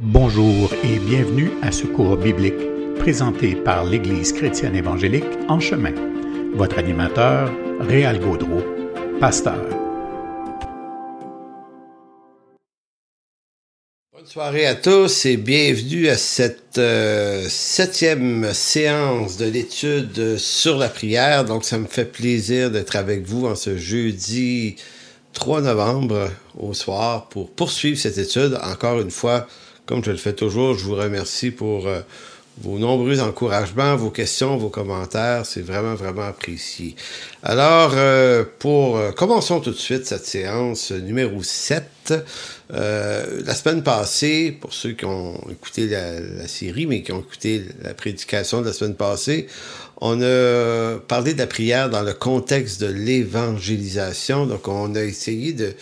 Bonjour et bienvenue à ce cours biblique présenté par l'Église chrétienne évangélique En Chemin. Votre animateur, Réal Gaudreau, pasteur. Bonne soirée à tous et bienvenue à cette euh, septième séance de l'étude sur la prière. Donc, ça me fait plaisir d'être avec vous en ce jeudi 3 novembre au soir pour poursuivre cette étude. Encore une fois, comme je le fais toujours, je vous remercie pour euh, vos nombreux encouragements, vos questions, vos commentaires. C'est vraiment, vraiment apprécié. Alors, euh, pour euh, commençons tout de suite cette séance numéro 7. la semaine passée, pour ceux qui ont écouté la, la, série, mais qui ont écouté la prédication de la semaine passée, on a parlé de la prière dans le contexte de l'évangélisation. Donc, on a essayé de,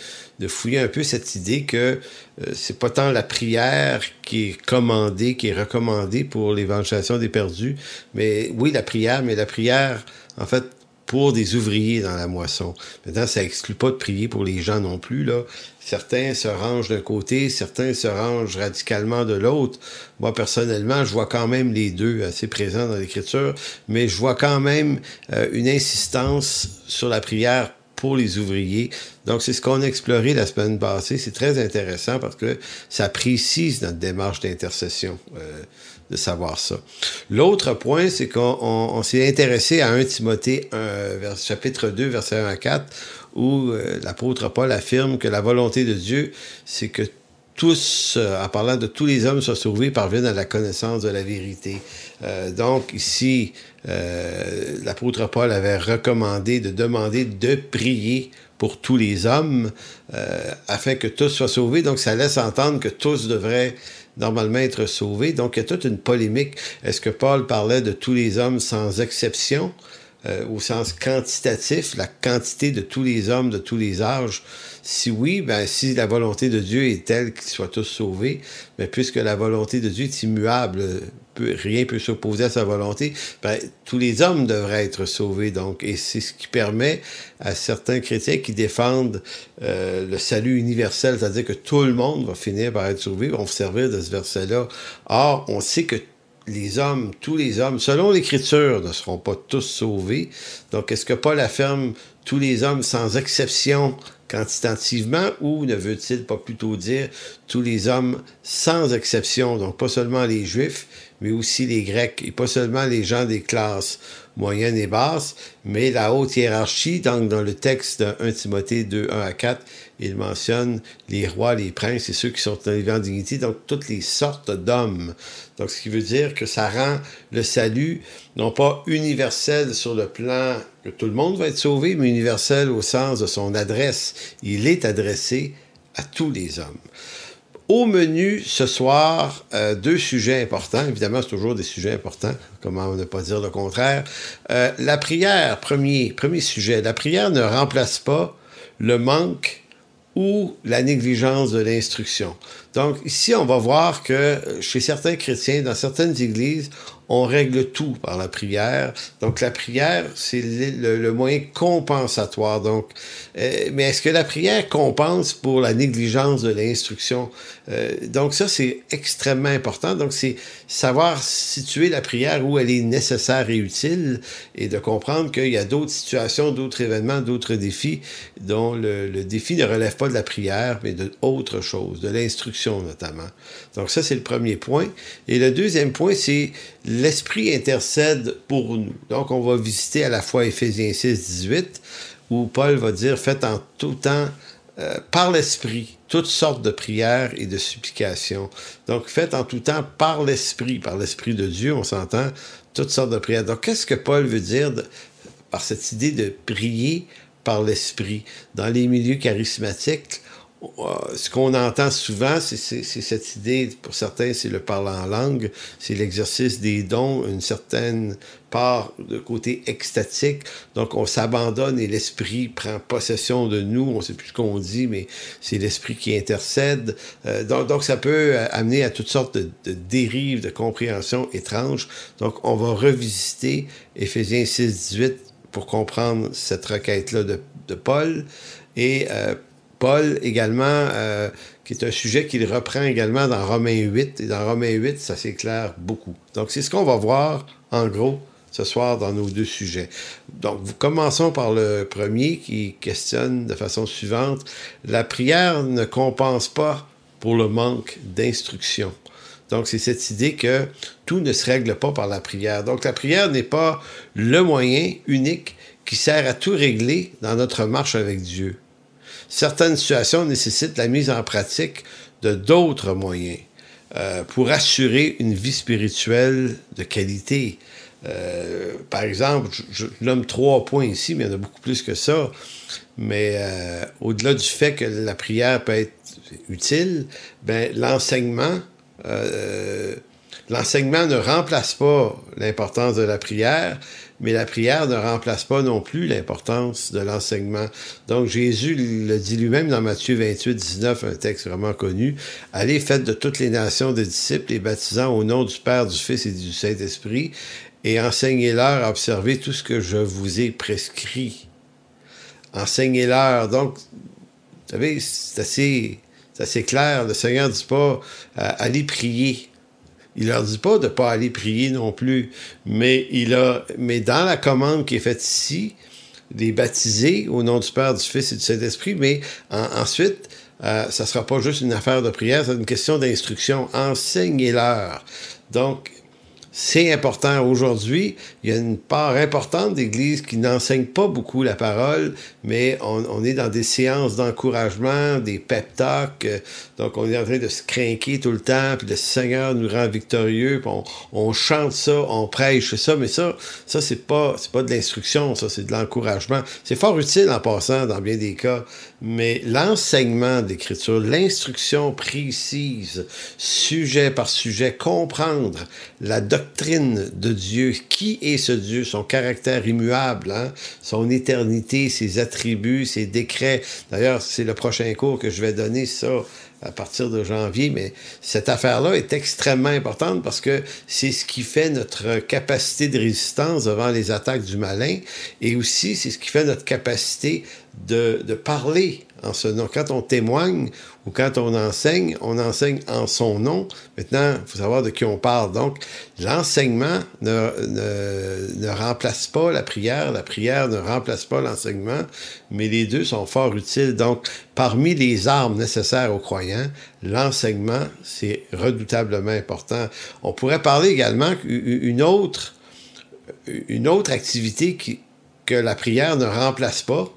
fouiller un peu cette idée que euh, c'est pas tant la prière qui est commandée, qui est recommandée pour l'évangélisation des perdus, mais oui, la prière, mais la prière, en fait, pour des ouvriers dans la moisson. Maintenant, ça exclut pas de prier pour les gens non plus, là. Certains se rangent d'un côté, certains se rangent radicalement de l'autre. Moi, personnellement, je vois quand même les deux assez présents dans l'Écriture, mais je vois quand même euh, une insistance sur la prière pour les ouvriers. Donc, c'est ce qu'on a exploré la semaine passée. C'est très intéressant parce que ça précise notre démarche d'intercession. Euh, de savoir ça. L'autre point, c'est qu'on s'est intéressé à 1 Timothée 1, chapitre 2, verset 1 à 4, où euh, l'apôtre Paul affirme que la volonté de Dieu, c'est que tous, euh, en parlant de tous les hommes, soient sauvés, parviennent à la connaissance de la vérité. Euh, donc ici, l'apôtre Paul avait recommandé de demander de prier pour tous les hommes afin que tous soient sauvés. Donc ça laisse entendre que tous devraient normalement être sauvés. Donc il y a toute une polémique. Est-ce que Paul parlait de tous les hommes sans exception? Euh, au sens quantitatif, la quantité de tous les hommes de tous les âges? Si oui, ben, si la volonté de Dieu est telle qu'ils soient tous sauvés, mais puisque la volonté de Dieu est immuable, rien peut s'opposer à sa volonté, ben, tous les hommes devraient être sauvés. Donc, et c'est ce qui permet à certains chrétiens qui défendent euh, le salut universel, c'est-à-dire que tout le monde va finir par être sauvé, vont servir de ce verset-là. Or, on sait que les hommes, tous les hommes, selon l'Écriture, ne seront pas tous sauvés. Donc, est-ce que Paul affirme tous les hommes sans exception quantitativement ou ne veut-il pas plutôt dire tous les hommes sans exception, donc pas seulement les juifs, mais aussi les grecs et pas seulement les gens des classes moyennes et basses, mais la haute hiérarchie, donc dans le texte de 1 Timothée 2, 1 à 4, il mentionne les rois, les princes et ceux qui sont arrivés en dignité, donc toutes les sortes d'hommes. Donc, ce qui veut dire que ça rend le salut non pas universel sur le plan que tout le monde va être sauvé, mais universel au sens de son adresse. Il est adressé à tous les hommes. Au menu ce soir, euh, deux sujets importants. Évidemment, c'est toujours des sujets importants. Comment ne pas dire le contraire? Euh, la prière, premier, premier sujet. La prière ne remplace pas le manque ou la négligence de l'instruction. Donc ici, on va voir que chez certains chrétiens, dans certaines églises, on règle tout par la prière. Donc la prière, c'est le, moyen compensatoire. Donc, euh, mais est-ce que la prière compense pour la négligence de l'instruction? Euh, Donc ça, c'est extrêmement important. Donc c'est savoir situer la prière où elle est nécessaire et utile, et de comprendre qu'il y a d'autres situations, d'autres événements, d'autres défis dont le, défi ne relève pas de la prière, mais d'autres choses, de l'instruction notamment. Donc ça, c'est le premier point. Et le deuxième point, c'est l'Esprit intercède pour nous. Donc, on va visiter à la fois Éphésiens 6, 18, où Paul va dire, faites en tout temps euh, par l'Esprit toutes sortes de prières et de supplications. Donc, faites en tout temps par l'Esprit, par l'Esprit de Dieu, on s'entend, toutes sortes de prières. Donc, qu'est-ce que Paul veut dire par cette idée de prier par l'Esprit? Dans les milieux charismatiques, ce qu'on entend souvent, c'est cette idée, pour certains, c'est le parler en langue, c'est l'exercice des dons, une certaine part de côté extatique. Donc, on s'abandonne et l'esprit prend possession de nous. On ne sait plus ce qu'on dit, mais c'est l'esprit qui intercède. Euh, donc, ça peut amener à toutes sortes de, dérives, de compréhension étranges. Donc, on va revisiter Éphésiens 6, 18 pour comprendre cette requête-là de, de, Paul. Et euh, Paul également, euh, qui est un sujet qu'il reprend également dans Romains 8. Et dans Romains 8, ça s'éclaire beaucoup. Donc, c'est ce qu'on va voir, en gros, ce soir dans nos deux sujets. Donc, commençons par le premier qui questionne de façon suivante. La prière ne compense pas pour le manque d'instruction. Donc, c'est cette idée que tout ne se règle pas par la prière. Donc, la prière n'est pas le moyen unique qui sert à tout régler dans notre marche avec Dieu. Certaines situations nécessitent la mise en pratique de d'autres moyens euh, pour assurer une vie spirituelle de qualité. Euh, par exemple, je, nomme trois points ici, mais il y en a beaucoup plus que ça. Mais euh, au-delà du fait que la prière peut être utile, ben, l'enseignement, l'enseignement ne remplace pas l'importance de la prière, mais la prière ne remplace pas non plus l'importance de l'enseignement. Donc Jésus le dit lui-même dans Matthieu 28, 19, un texte vraiment connu, Allez, faites de toutes les nations des disciples, les baptisant au nom du Père, du Fils et du Saint-Esprit, et enseignez-leur à observer tout ce que je vous ai prescrit. Enseignez-leur. Donc, vous savez, c'est assez, clair. Le Seigneur ne dit pas euh, allez prier. Il leur dit pas de pas aller prier non plus, mais il a, mais dans la commande qui est faite ici, les baptiser au nom du Père, du Fils et du Saint-Esprit, mais ensuite, euh, ça sera pas juste une affaire de prière, c'est une question d'instruction. Enseignez-leur. Donc, c'est important aujourd'hui. Il y a une part importante d'églises qui n'enseignent pas beaucoup la parole, mais on, est dans des séances d'encouragement, des pep talks. Euh, donc, on est en train de se craquer tout le temps, puis le Seigneur nous rend victorieux, puis on, chante ça, on prêche ça, mais ça, ça c'est pas, c'est pas de l'instruction, ça, c'est de l'encouragement. C'est fort utile en passant dans bien des cas, mais l'enseignement d'écriture, l'instruction précise, sujet par sujet, comprendre la doctrine de Dieu, qui est ce Dieu, son caractère immuable, hein, son éternité, ses attributs, ses décrets. D'ailleurs, c'est le prochain cours que je vais donner ça à partir de janvier, mais cette affaire-là est extrêmement importante parce que c'est ce qui fait notre capacité de résistance devant les attaques du malin et aussi c'est ce qui fait notre capacité de, de parler en ce nom. Quand on témoigne ou quand on enseigne, on enseigne en son nom. Maintenant, il faut savoir de qui on parle. Donc, l'enseignement ne, remplace pas la prière, la prière ne remplace pas l'enseignement, mais les deux sont fort utiles. Donc, parmi les armes nécessaires aux croyants, l'enseignement, c'est redoutablement important. On pourrait parler également d'une autre, une autre activité que la prière ne remplace pas,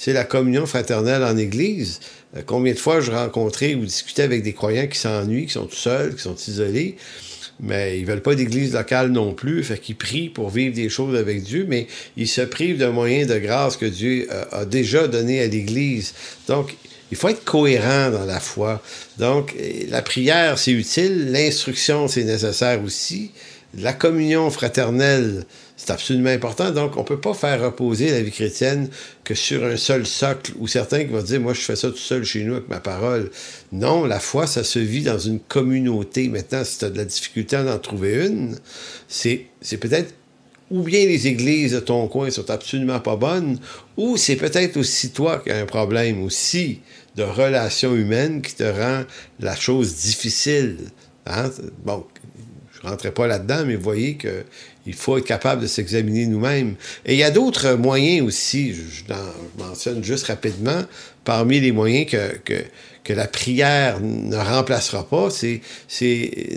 c'est la communion fraternelle en Église. Euh, combien de fois je rencontrais ou discutais avec des croyants qui s'ennuient, qui sont tout seuls, qui sont isolés, mais ils veulent pas d'église locale non plus, fait qu'ils prient pour vivre des choses avec Dieu, mais ils se privent d'un moyen de grâce que Dieu euh, a déjà donné à l'Église. Donc, il faut être cohérent dans la foi. Donc, la prière, c'est utile, l'instruction, c'est nécessaire aussi, la communion fraternelle, c'est absolument important. Donc, on ne peut pas faire reposer la vie chrétienne que sur un seul socle, ou certains qui vont dire, moi, je fais ça tout seul chez nous avec ma parole. Non, la foi, ça se vit dans une communauté. Maintenant, si tu as de la difficulté à en trouver une, c'est, peut-être ou bien les églises de ton coin sont absolument pas bonnes, ou c'est peut-être aussi toi qui as un problème aussi de relation humaine qui te rend la chose difficile. Hein? Bon, je ne rentrerai pas là-dedans, mais voyez que il faut être capable de s'examiner nous-mêmes. Et il y a d'autres moyens aussi, je, mentionne juste rapidement, parmi les moyens que, que, que la prière ne remplacera pas, c'est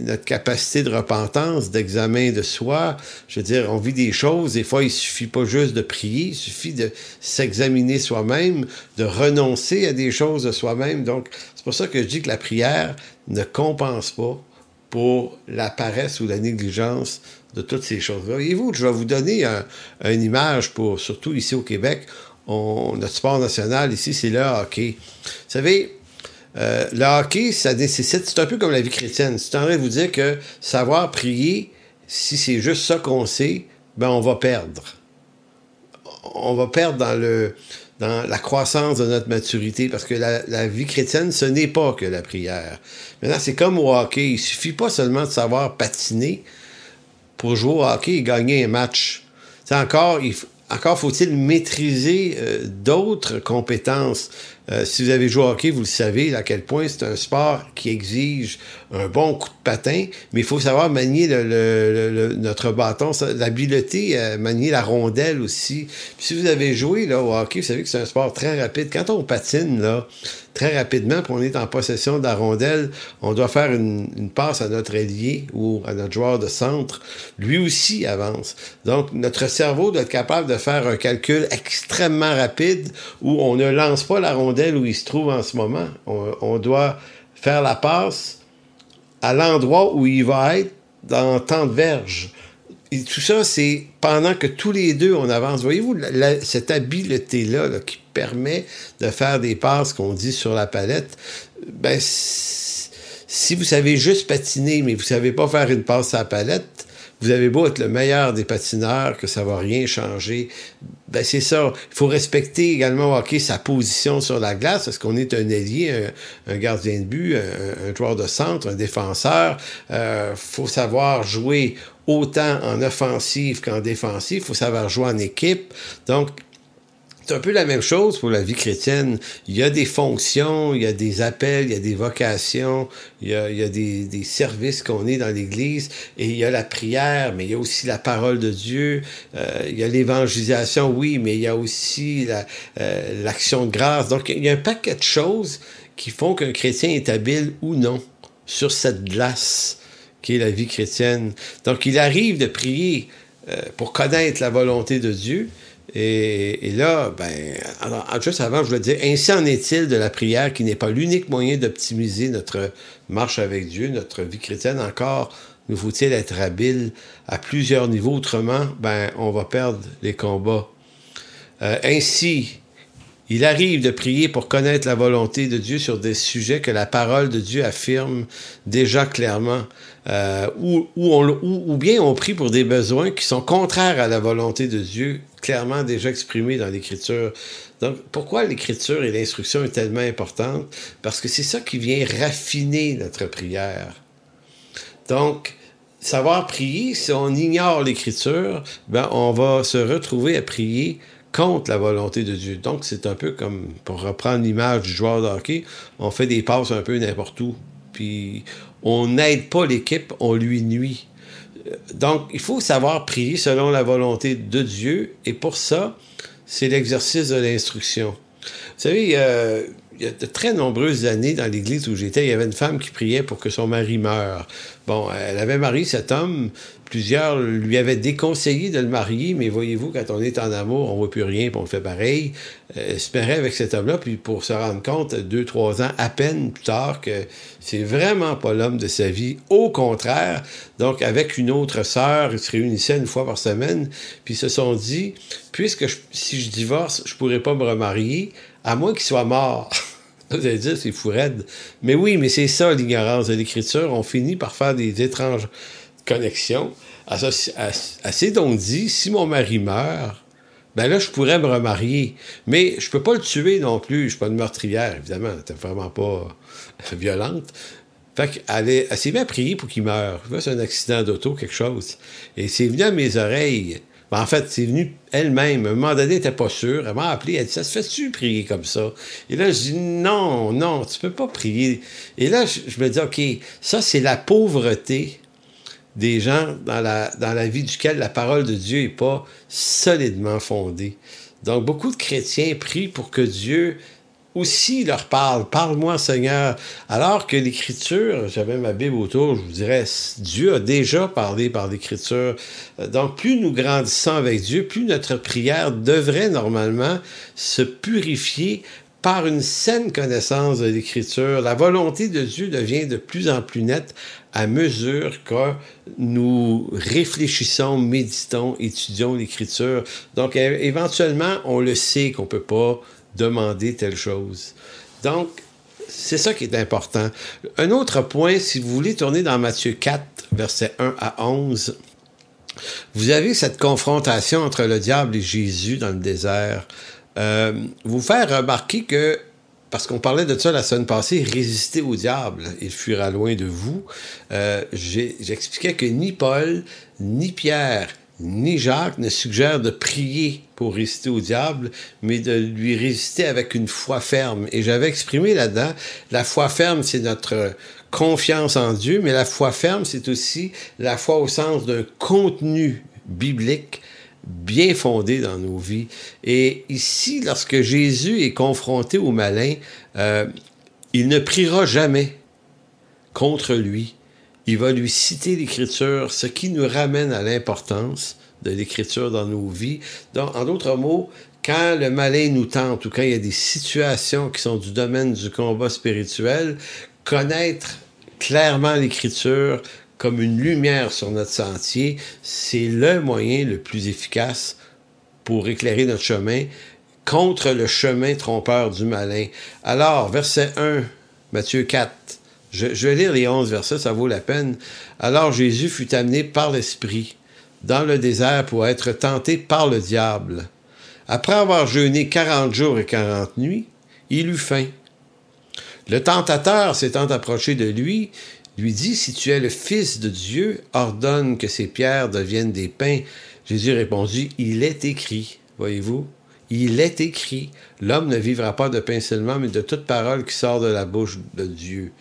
notre capacité de repentance, d'examen de soi. Je veux dire, on vit des choses, des fois, il suffit pas juste de prier, il suffit de s'examiner soi-même, de renoncer à des choses de soi-même. Donc, c'est pour ça que je dis que la prière ne compense pas pour la paresse ou la négligence de toutes ces choses-là. Voyez-vous, je vais vous donner un, une image pour, surtout ici au Québec, notre sport national ici, c'est le hockey. Vous savez, euh, le hockey, ça nécessite, c'est un peu comme la vie chrétienne. C'est en train de vous dire que savoir prier, si c'est juste ça qu'on sait, ben on va perdre. On va perdre dans le la croissance de notre maturité, parce que la, la vie chrétienne, ce n'est pas que la prière. Maintenant, c'est comme au hockey. Il suffit pas seulement de savoir patiner, pour jouer au hockey et gagner un match. C'est encore, encore faut-il maîtriser euh, d'autres compétences. Euh, si vous avez joué au hockey, vous le savez à quel point c'est un sport qui exige un bon coup de patin, mais il faut savoir manier notre bâton, l'habileté à manier la rondelle aussi. Puis si vous avez joué au hockey, vous savez que c'est un sport très rapide. Quand on patine, là, très rapidement, puis on est en possession de la rondelle, on doit faire une, passe à notre ailier ou à notre joueur de centre. Lui aussi avance. Donc, notre cerveau doit être capable de faire un calcul extrêmement rapide où on ne lance pas la rondelle où il se trouve en ce moment. On, doit faire la passe à l'endroit où il va être dans tant de verges. Et tout ça, c'est pendant que tous les deux, on avance. Voyez-vous, cette habileté-là là, qui permet de faire des passes qu'on dit sur la palette, ben, si vous savez juste patiner, mais vous savez pas faire une passe à la palette, vous avez beau être le meilleur des patineurs, que ça va rien changer. Ben, c'est ça. Il faut respecter également au sa position sur la glace, parce qu'on est un ailier, un, gardien de but, un, joueur de centre, un défenseur? Euh, faut savoir jouer autant en offensive qu'en défensive. Il faut savoir jouer en équipe. Donc, c'est un peu la même chose pour la vie chrétienne. Il y a des fonctions, il y a des appels, il y a des vocations, il y a, des, services qu'on est dans l'Église, et il y a la prière, mais il y a aussi la parole de Dieu, euh, il y a l'évangélisation, oui, mais il y a aussi euh, l'action la, de grâce. Donc, il y a un paquet de choses qui font qu'un chrétien est habile ou non sur cette glace qui est la vie chrétienne. Donc, il arrive de prier euh, pour connaître la volonté de Dieu, et, là, ben, alors, juste avant, je voulais dire, ainsi en est-il de la prière qui n'est pas l'unique moyen d'optimiser notre marche avec Dieu, notre vie chrétienne. Encore, nous faut-il être habile à plusieurs niveaux? Autrement, ben, on va perdre les combats. Euh, ainsi, il arrive de prier pour connaître la volonté de Dieu sur des sujets que la parole de Dieu affirme déjà clairement, euh, ou, ou, bien on prie pour des besoins qui sont contraires à la volonté de Dieu, clairement déjà exprimés dans l'Écriture. Donc, pourquoi l'Écriture et l'instruction est tellement importante? Parce que c'est ça qui vient raffiner notre prière. Donc, savoir prier, si on ignore l'Écriture, ben, on va se retrouver à prier contre la volonté de Dieu. Donc, c'est un peu comme, pour reprendre l'image du joueur de on fait des passes un peu n'importe où. Puis, on n'aide pas l'équipe, on lui nuit. Donc, il faut savoir prier selon la volonté de Dieu. Et pour ça, c'est l'exercice de l'instruction. Vous savez, euh, il y a de très nombreuses années dans l'église où j'étais, il y avait une femme qui priait pour que son mari meure. Bon, elle avait marié cet homme, plusieurs lui avaient déconseillé de le marier, mais voyez-vous, quand on est en amour, on voit plus rien, puis on fait pareil. Elle espérait avec cet homme-là, puis pour se rendre compte, deux, trois ans à peine plus tard, que c'est vraiment pas l'homme de sa vie. Au contraire, donc avec une autre sœur, ils se réunissaient une fois par semaine, puis se sont dit, puisque si je divorce, je pourrais pas me remarier, à moins qu'il soit mort. Vous allez dire, c'est fou. Mais oui, mais c'est ça l'ignorance de l'écriture. On finit par faire des étranges connexions. Assez donc dit, si mon mari meurt, ben là, je pourrais me remarier. Mais je peux pas le tuer non plus. Je suis pas une meurtrière, évidemment. Elle vraiment pas violente. Fait qu'elle elle s'est mise à prier pour qu'il meure. C'est un accident d'auto, quelque chose. Et c'est venu à mes oreilles. Ben, en fait, c'est venu elle-même. À un moment donné, elle n'était pas sûre. Elle m'a appelé. Elle dit Ça se fait-tu prier comme ça? Et là, je dis Non, non, tu peux pas prier. Et là, je, me dis OK, ça, c'est la pauvreté des gens dans la, dans la vie duquel la parole de Dieu n'est pas solidement fondée. Donc, beaucoup de chrétiens prient pour que Dieu aussi leur parle. Parle-moi, Seigneur. Alors que l'Écriture, j'avais ma Bible autour, je vous dirais, Dieu a déjà parlé par l'Écriture. Donc, plus nous grandissons avec Dieu, plus notre prière devrait normalement se purifier par une saine connaissance de l'Écriture. La volonté de Dieu devient de plus en plus nette à mesure que nous réfléchissons, méditons, étudions l'Écriture. Donc, éventuellement, on le sait qu'on peut pas demander telle chose. Donc, c'est ça qui est important. Un autre point, si vous voulez tourner dans Matthieu 4, versets 1 à 11, vous avez cette confrontation entre le diable et Jésus dans le désert. Euh, vous faire remarquer que, parce qu'on parlait de ça la semaine passée, résister au diable, il fuira loin de vous. Euh, J'expliquais que ni Paul, ni Pierre, ni Jacques ne suggèrent de prier résister au diable, mais de lui résister avec une foi ferme. Et j'avais exprimé là-dedans, la foi ferme, c'est notre confiance en Dieu, mais la foi ferme, c'est aussi la foi au sens d'un contenu biblique bien fondé dans nos vies. Et ici, lorsque Jésus est confronté au malin, euh, il ne priera jamais contre lui. Il va lui citer l'Écriture, ce qui nous ramène à l'importance de l'Écriture dans nos vies. Donc, en d'autres mots, quand le malin nous tente ou quand il y a des situations qui sont du domaine du combat spirituel, connaître clairement l'Écriture comme une lumière sur notre sentier, c'est le moyen le plus efficace pour éclairer notre chemin contre le chemin trompeur du malin. Alors, verset 1, Matthieu 4. Je, vais lire les 11 versets, ça vaut la peine. Alors Jésus fut amené par l'Esprit dans le désert pour être tenté par le diable. Après avoir jeûné quarante jours et quarante nuits, il eut faim. Le tentateur s'étant approché de lui, lui dit, Si tu es le Fils de Dieu, ordonne que ces pierres deviennent des pains. Jésus répondit, Il est écrit, voyez-vous, il est écrit, l'homme ne vivra pas de pain seulement, mais de toute parole qui sort de la bouche de Dieu.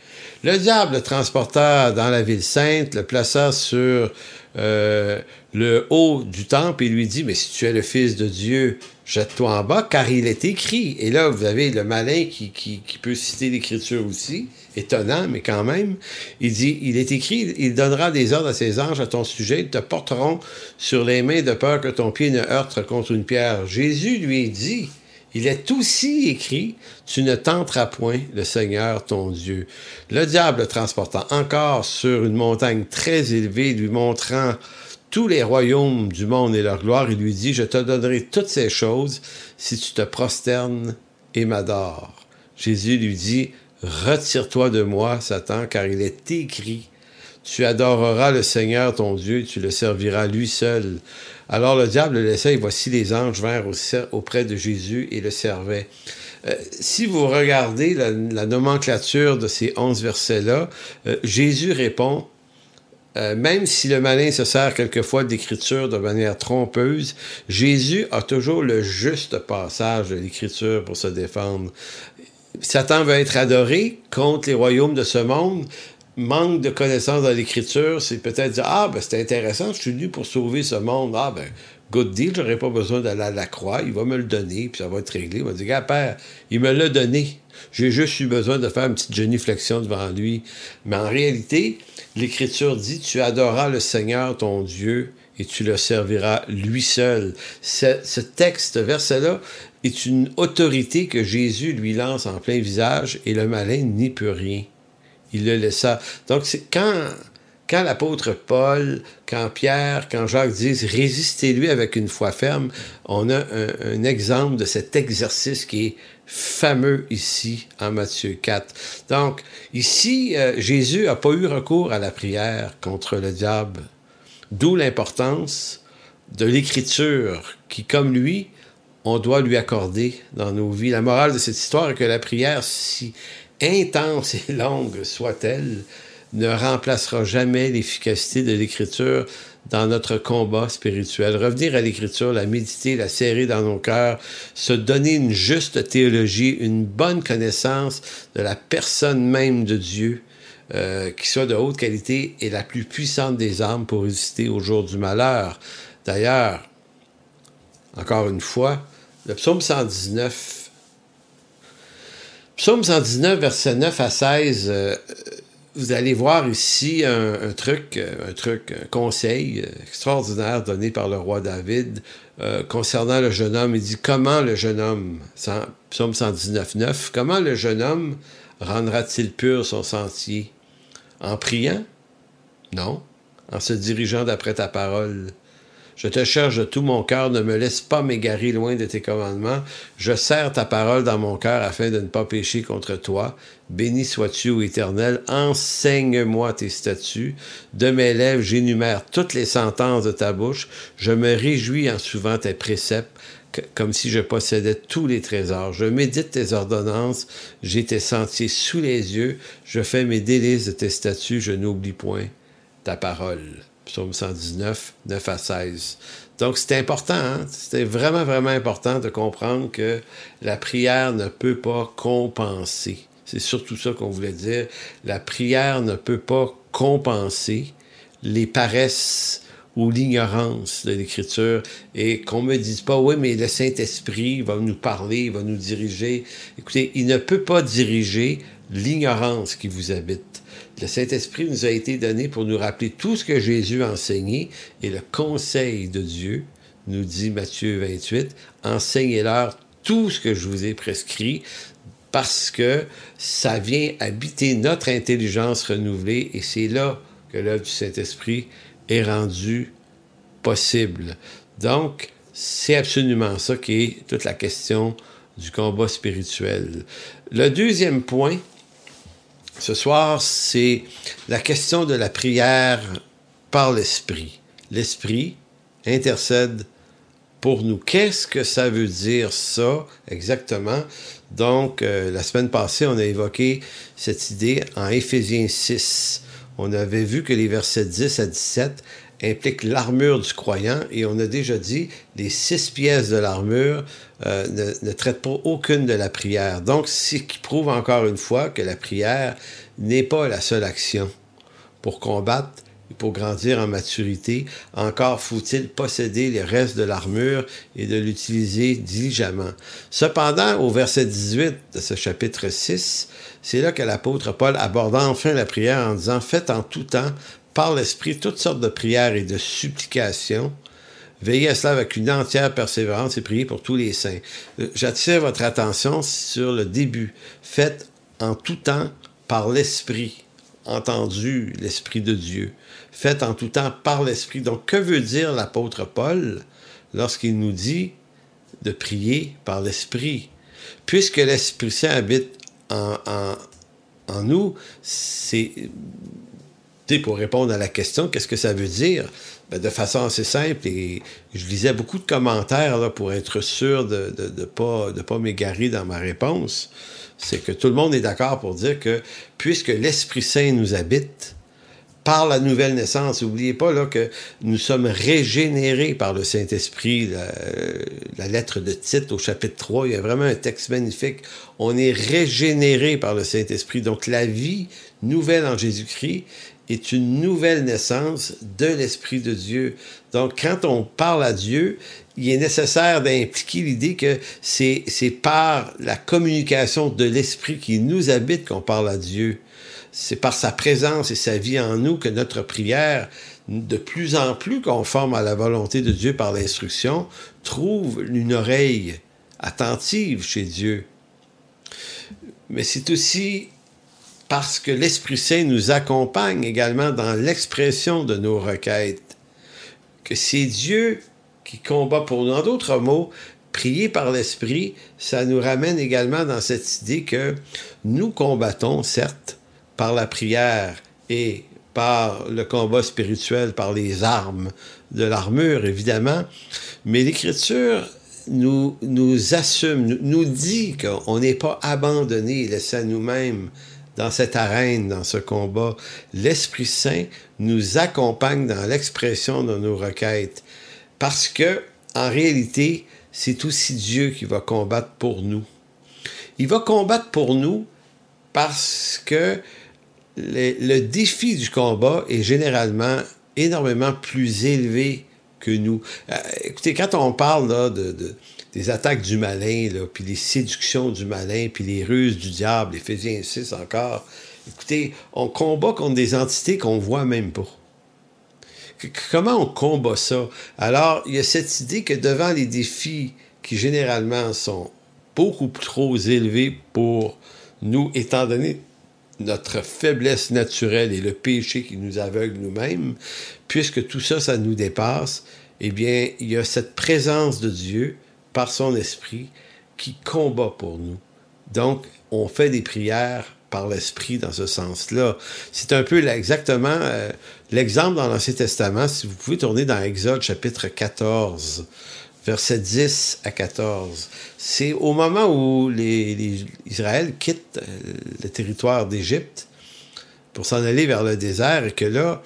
Le diable le transporta dans la ville sainte, le plaça sur euh, le haut du temple et lui dit, mais si tu es le Fils de Dieu, jette-toi en bas, car il est écrit. Et là, vous avez le malin qui, qui, qui peut citer l'Écriture aussi étonnant, mais quand même. Il dit, il est écrit, il donnera des ordres à ses anges à ton sujet, ils te porteront sur les mains de peur que ton pied ne heurte contre une pierre. Jésus lui dit, il est aussi écrit, tu ne tenteras point le Seigneur ton Dieu. Le diable le transportant encore sur une montagne très élevée, lui montrant tous les royaumes du monde et leur gloire, il lui dit, je te donnerai toutes ces choses si tu te prosternes et m'adores. Jésus lui dit, Retire-toi de moi, Satan, car il est écrit, tu adoreras le Seigneur ton Dieu, tu le serviras lui seul. Alors le diable le laissa et voici les anges vinrent auprès de Jésus et le servaient. Euh, si vous regardez la, nomenclature de ces onze versets-là, euh, Jésus répond, euh, même si le malin se sert quelquefois d'écriture de manière trompeuse, Jésus a toujours le juste passage de l'écriture pour se défendre. Satan veut être adoré contre les royaumes de ce monde. Manque de connaissances dans l'Écriture, c'est peut-être dire Ah, ben c'est intéressant, je suis venu pour sauver ce monde. Ah, ben, good deal, j'aurais pas besoin d'aller à la croix, il va me le donner, puis ça va être réglé. Il va dire Gars, père, il me l'a donné. J'ai juste eu besoin de faire une petite géniflexion devant lui. Mais en réalité, l'Écriture dit Tu adoreras le Seigneur ton Dieu et tu le serviras lui seul. Ce, ce texte, verset-là, est une autorité que Jésus lui lance en plein visage et le malin n'y peut rien. Il le laissa. Donc, quand, quand l'apôtre Paul, quand Pierre, quand Jacques disent résistez-lui avec une foi ferme, on a un, exemple de cet exercice qui est fameux ici en Matthieu 4. Donc, ici, euh, Jésus n'a pas eu recours à la prière contre le diable. D'où l'importance de l'écriture qui, comme lui, on doit lui accorder dans nos vies. La morale de cette histoire est que la prière, si intense et longue soit-elle, ne remplacera jamais l'efficacité de l'Écriture dans notre combat spirituel. Revenir à l'Écriture, la méditer, la serrer dans nos cœurs, se donner une juste théologie, une bonne connaissance de la personne même de Dieu, euh, qui soit de haute qualité et la plus puissante des armes pour résister au jour du malheur. D'ailleurs, encore une fois, le psaume 119. Psaume 119, verset 9 à 16, euh, vous allez voir ici un, truc, euh, un truc, un conseil euh, extraordinaire donné par le roi David concernant le jeune homme. Il dit comment le jeune homme, psaume 119, 9, comment le jeune homme rendra-t-il pur son sentier? En priant? Non. En se dirigeant d'après ta parole? Je te cherche de tout mon cœur, ne me laisse pas m'égarer loin de tes commandements. Je serre ta parole dans mon cœur afin de ne pas pécher contre toi. Béni sois-tu, ô Éternel, enseigne-moi tes statuts. De mes lèvres, j'énumère toutes les sentences de ta bouche. Je me réjouis en souvent tes préceptes comme si je possédais tous les trésors. Je médite tes ordonnances, j'ai tes sentiers sous les yeux, je fais mes délices de tes statuts, je n'oublie point ta parole. Psaume 119, 9 à 16. Donc c'est important, hein? c'est vraiment, vraiment important de comprendre que la prière ne peut pas compenser. C'est surtout ça qu'on voulait dire. La prière ne peut pas compenser les paresses ou l'ignorance de l'Écriture et qu'on me dise pas, oui, mais le Saint-Esprit va nous parler, va nous diriger. Écoutez, il ne peut pas diriger l'ignorance qui vous habite. Le Saint-Esprit nous a été donné pour nous rappeler tout ce que Jésus a enseigné et le conseil de Dieu, nous dit Matthieu 28, enseignez-leur tout ce que je vous ai prescrit parce que ça vient habiter notre intelligence renouvelée et c'est là que l'œuvre du Saint-Esprit est rendue possible. Donc, c'est absolument ça qui est toute la question du combat spirituel. Le deuxième point, ce soir, c'est la question de la prière par l'Esprit. L'Esprit intercède pour nous. Qu'est-ce que ça veut dire ça exactement? Donc, euh, la semaine passée, on a évoqué cette idée en Éphésiens 6. On avait vu que les versets 10 à 17 impliquent l'armure du croyant et on a déjà dit les six pièces de l'armure euh, ne, ne, traitent pas aucune de la prière. Donc, ce qui prouve encore une fois que la prière n'est pas la seule action pour combattre pour grandir en maturité, encore faut-il posséder les restes de l'armure et de l'utiliser diligemment. Cependant, au verset 18 de ce chapitre 6, c'est là que l'apôtre Paul aborde enfin la prière en disant Faites en tout temps, par l'Esprit, toutes sortes de prières et de supplications. Veillez à cela avec une entière persévérance et priez pour tous les saints. Euh, j'attire votre attention sur le début. Faites en tout temps par l'Esprit entendu l'Esprit de Dieu, fait en tout temps par l'Esprit. Donc, que veut dire l'apôtre Paul lorsqu'il nous dit de prier par l'Esprit? Puisque l'Esprit Saint habite en, en, en nous, c'est pour répondre à la question, qu'est-ce que ça veut dire? Ben, de façon assez simple, et je lisais beaucoup de commentaires là, pour être sûr de ne de, pas, de pas m'égarer dans ma réponse c'est que tout le monde est d'accord pour dire que puisque l'Esprit Saint nous habite, par la nouvelle naissance, n'oubliez pas là, que nous sommes régénérés par le Saint-Esprit. La, la, lettre de Tite au chapitre 3, il y a vraiment un texte magnifique. On est régénérés par le Saint-Esprit. Donc la vie nouvelle en Jésus-Christ est une nouvelle naissance de l'Esprit de Dieu. Donc quand on parle à Dieu, il est nécessaire d'impliquer l'idée que c'est, par la communication de l'Esprit qui nous habite qu'on parle à Dieu. C'est par sa présence et sa vie en nous que notre prière, de plus en plus conforme à la volonté de Dieu par l'instruction, trouve une oreille attentive chez Dieu. Mais c'est aussi parce que l'Esprit Saint nous accompagne également dans l'expression de nos requêtes, que c'est Dieu qui combat pour nous. En d'autres mots, prier par l'Esprit, ça nous ramène également dans cette idée que nous combattons, certes, par la prière et par le combat spirituel, par les armes de l'armure, évidemment, mais l'Écriture nous, nous assume, nous, dit qu'on n'est pas abandonné, laissé à nous-mêmes dans cette arène, dans ce combat. L'Esprit Saint nous accompagne dans l'expression de nos requêtes. Parce que, en réalité, c'est aussi Dieu qui va combattre pour nous. Il va combattre pour nous parce que le, défi du combat est généralement énormément plus élevé que nous. Euh, écoutez, quand on parle de, des attaques du malin, puis les séductions du malin, puis les ruses du diable, Éphésiens 6 encore, écoutez, on combat contre des entités qu'on voit même pas. Comment on combat ça? Alors, il y a cette idée que devant les défis qui généralement sont beaucoup trop élevés pour nous, étant donné notre faiblesse naturelle et le péché qui nous aveugle nous-mêmes, puisque tout ça, ça nous dépasse, eh bien, il y a cette présence de Dieu par son esprit qui combat pour nous. Donc, on fait des prières par l'Esprit dans ce sens-là. C'est un peu exactement euh, l'exemple dans l'Ancien Testament. Si vous pouvez tourner dans Exode chapitre 14, versets 10 à 14. C'est au moment où les, Israël quitte euh, le territoire d'Égypte pour s'en aller vers le désert et que là,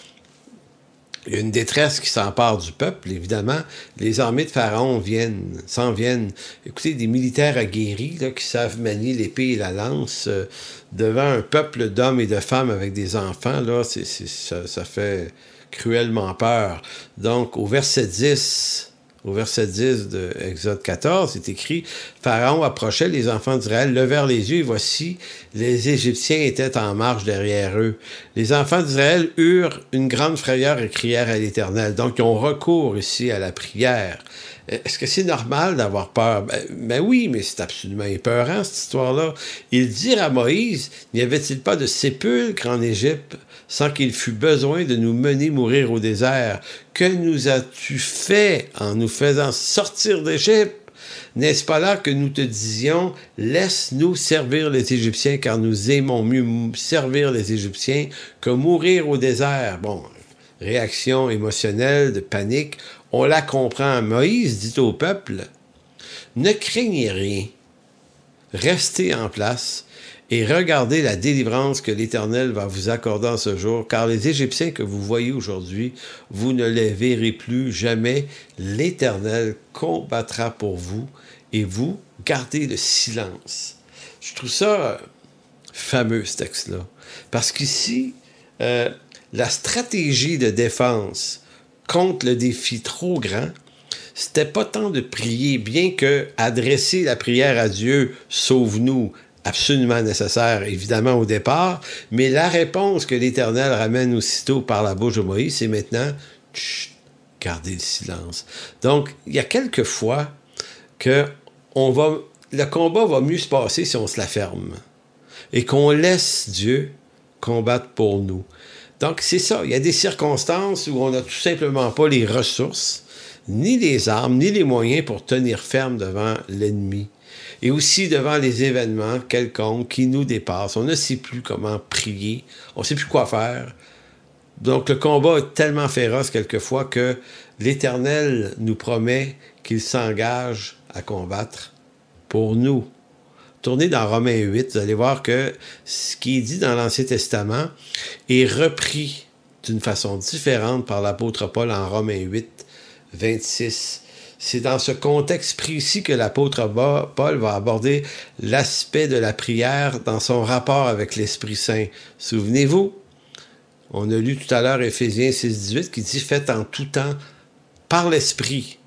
il y a une détresse qui s'empare du peuple, évidemment. Les armées de Pharaon viennent, s'en viennent. Écoutez, des militaires aguerris là, qui savent manier l'épée et la lance euh, devant un peuple d'hommes et de femmes avec des enfants, là, c'est, ça, ça fait cruellement peur. Donc, au verset 10, au verset 10 de Exode 14, c'est écrit Pharaon approchait les enfants d'Israël, levèrent les yeux, et voici, les Égyptiens étaient en marche derrière eux. Les enfants d'Israël eurent une grande frayeur et crièrent à l'Éternel. Donc, ils ont recours ici à la prière. Est-ce que c'est normal d'avoir peur? Ben, ben, oui, mais c'est absolument épeurant, cette histoire-là. Ils dirent à Moïse, n'y avait-il pas de sépulcre en Égypte sans qu'il fût besoin de nous mener mourir au désert? Que nous as-tu fait en nous faisant sortir d'Égypte? N'est-ce pas là que nous te disions, laisse-nous servir les Égyptiens, car nous aimons mieux servir les Égyptiens que mourir au désert? Bon, réaction émotionnelle, de panique. On la comprend. Moïse dit au peuple, ne craignez rien, restez en place et regardez la délivrance que l'Éternel va vous accorder en ce jour, car les Égyptiens que vous voyez aujourd'hui, vous ne les verrez plus jamais. L'Éternel combattra pour vous et vous gardez le silence. Je trouve ça fameux, ce texte-là. Parce qu'ici, euh, la stratégie de défense contre le défi trop grand, c'était pas tant de prier, bien que adresser la prière à Dieu, sauve-nous, absolument nécessaire, évidemment, au départ, mais la réponse que l'Éternel ramène aussitôt par la bouche de Moïse, c'est maintenant, chut, gardez le silence. Donc, il y a quelques fois que on va, le combat va mieux se passer si on se la ferme et qu'on laisse Dieu combattre pour nous. Donc, c'est ça. Il y a des circonstances où on n'a tout simplement pas les ressources, ni les armes, ni les moyens pour tenir ferme devant l'ennemi. Et aussi devant les événements quelconques qui nous dépassent. On ne sait plus comment prier. On ne sait plus quoi faire. Donc, le combat est tellement féroce quelquefois que l'Éternel nous promet qu'il s'engage à combattre pour nous tournez dans Romains 8, vous allez voir que ce qui est dit dans l'Ancien Testament est repris d'une façon différente par l'apôtre Paul en Romains 8, 26. C'est dans ce contexte précis que l'apôtre Paul va aborder l'aspect de la prière dans son rapport avec l'Esprit Saint. Souvenez-vous, on a lu tout à l'heure Éphésiens 6, 18 qui dit Faites en tout temps par l'Esprit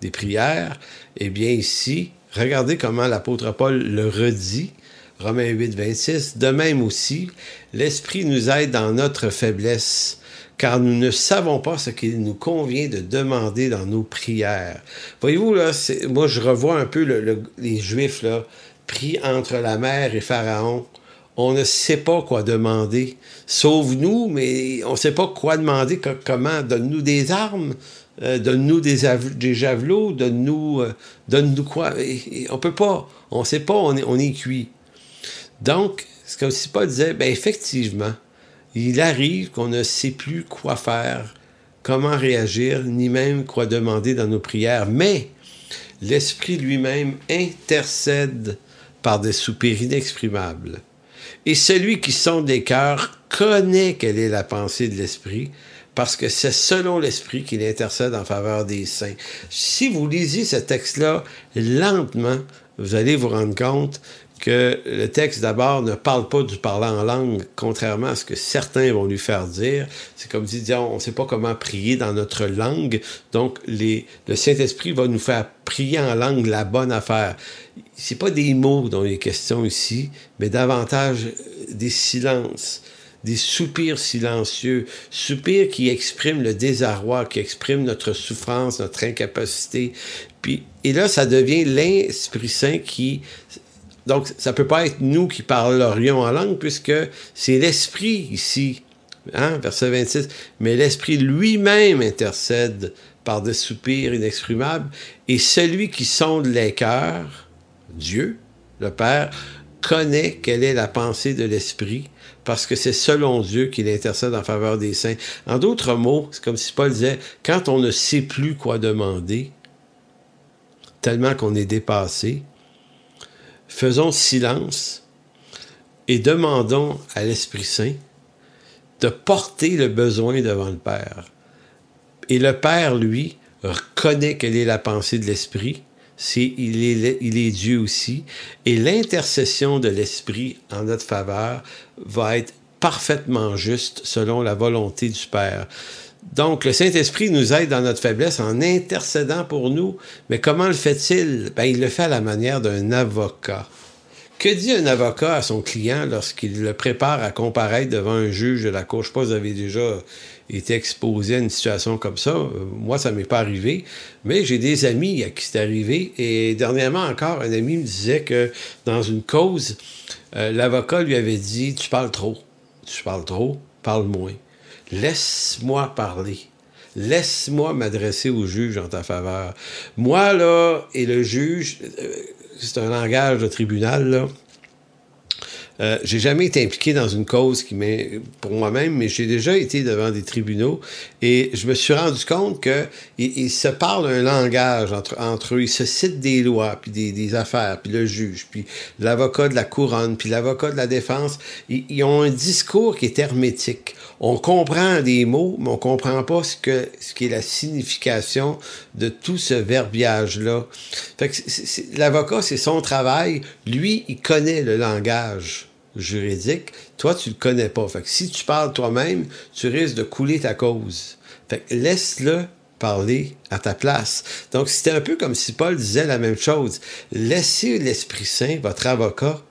des prières. Eh bien, ici, Regardez comment l'apôtre Paul le redit. Romains 8, 26. De même aussi, l'Esprit nous aide dans notre faiblesse, car nous ne savons pas ce qu'il nous convient de demander dans nos prières. Voyez-vous, là, moi, je revois un peu les Juifs, là, pris entre la mer et Pharaon. On ne sait pas quoi demander. Sauve-nous, mais on ne sait pas quoi demander, comment, donne-nous des armes. Euh, donne-nous des, javelots, donne-nous euh, donne-nous quoi? On on peut pas. On sait pas, on est, on est cuit. Donc, ce que si Paul disait, ben effectivement, il arrive qu'on ne sait plus quoi faire, comment réagir, ni même quoi demander dans nos prières. Mais l'Esprit lui-même intercède par des soupirs inexprimables. Et celui qui sonde les cœurs connaît quelle est la pensée de l'Esprit, parce que c'est selon l'Esprit qu'il intercède en faveur des saints. Si vous lisez ce texte-là lentement, vous allez vous rendre compte que le texte d'abord ne parle pas du parlant en langue, contrairement à ce que certains vont lui faire dire. C'est comme si on ne sait pas comment prier dans notre langue, donc le Saint-Esprit va nous faire prier en langue la bonne affaire. C'est pas des mots dont il est question ici, mais davantage des silences des soupirs silencieux, soupirs qui expriment le désarroi, qui expriment notre souffrance, notre incapacité. Puis, et là, ça devient l'Esprit Saint qui... Donc, ça peut pas être nous qui parlerions en langue, puisque c'est l'Esprit ici, hein, verset 26, mais l'Esprit lui-même intercède par des soupirs inexprimables, et celui qui sonde les cœurs, Dieu, le Père, connaît quelle est la pensée de l'Esprit, parce que c'est selon Dieu qu'il intercède en faveur des saints. En d'autres mots, c'est comme si Paul disait, quand on ne sait plus quoi demander, tellement qu'on est dépassé, faisons silence et demandons à l'Esprit Saint de porter le besoin devant le Père. Et le Père, lui, reconnaît quelle est la pensée de l'Esprit. Il, est, Dieu aussi. Et l'intercession de l'Esprit en notre faveur va être parfaitement juste selon la volonté du Père. Donc, le Saint-Esprit nous aide dans notre faiblesse en intercédant pour nous. Mais comment le fait-il? Ben, il le fait à la manière d'un avocat. Que dit un avocat à son client lorsqu'il le prépare à comparaître devant un juge de la Cour? Je sais pas vous avez déjà été exposé à une situation comme ça. Moi, ça m'est pas arrivé, mais j'ai des amis à qui c'est arrivé. Et dernièrement encore, un ami me disait que dans une cause, euh, l'avocat lui avait dit Tu parles trop. Tu parles trop, parle moins. Laisse-moi parler. Laisse-moi m'adresser au juge en ta faveur. Moi, là, et le juge, euh, c'est un langage de tribunal, là. Euh, j'ai jamais été impliqué dans une cause qui m'est pour moi-même, mais j'ai déjà été devant des tribunaux et je me suis rendu compte que ils, se parlent un langage entre, eux, ils se citent des lois, puis des, affaires, puis le juge, puis l'avocat de la couronne, puis l'avocat de la défense. Ils, ils, ont un discours qui est hermétique. On comprend des mots, mais on comprend pas ce que ce qui est la signification de tout ce verbiage-là. Fait que l'avocat, c'est son travail. Lui, il connaît le langage juridique, toi, tu le connais pas. Fait que si tu parles toi-même, tu risques de couler ta cause. Fait que laisse-le parler à ta place. Donc, c'était un peu comme si Paul disait la même chose. Laissez l'Esprit Saint, votre avocat,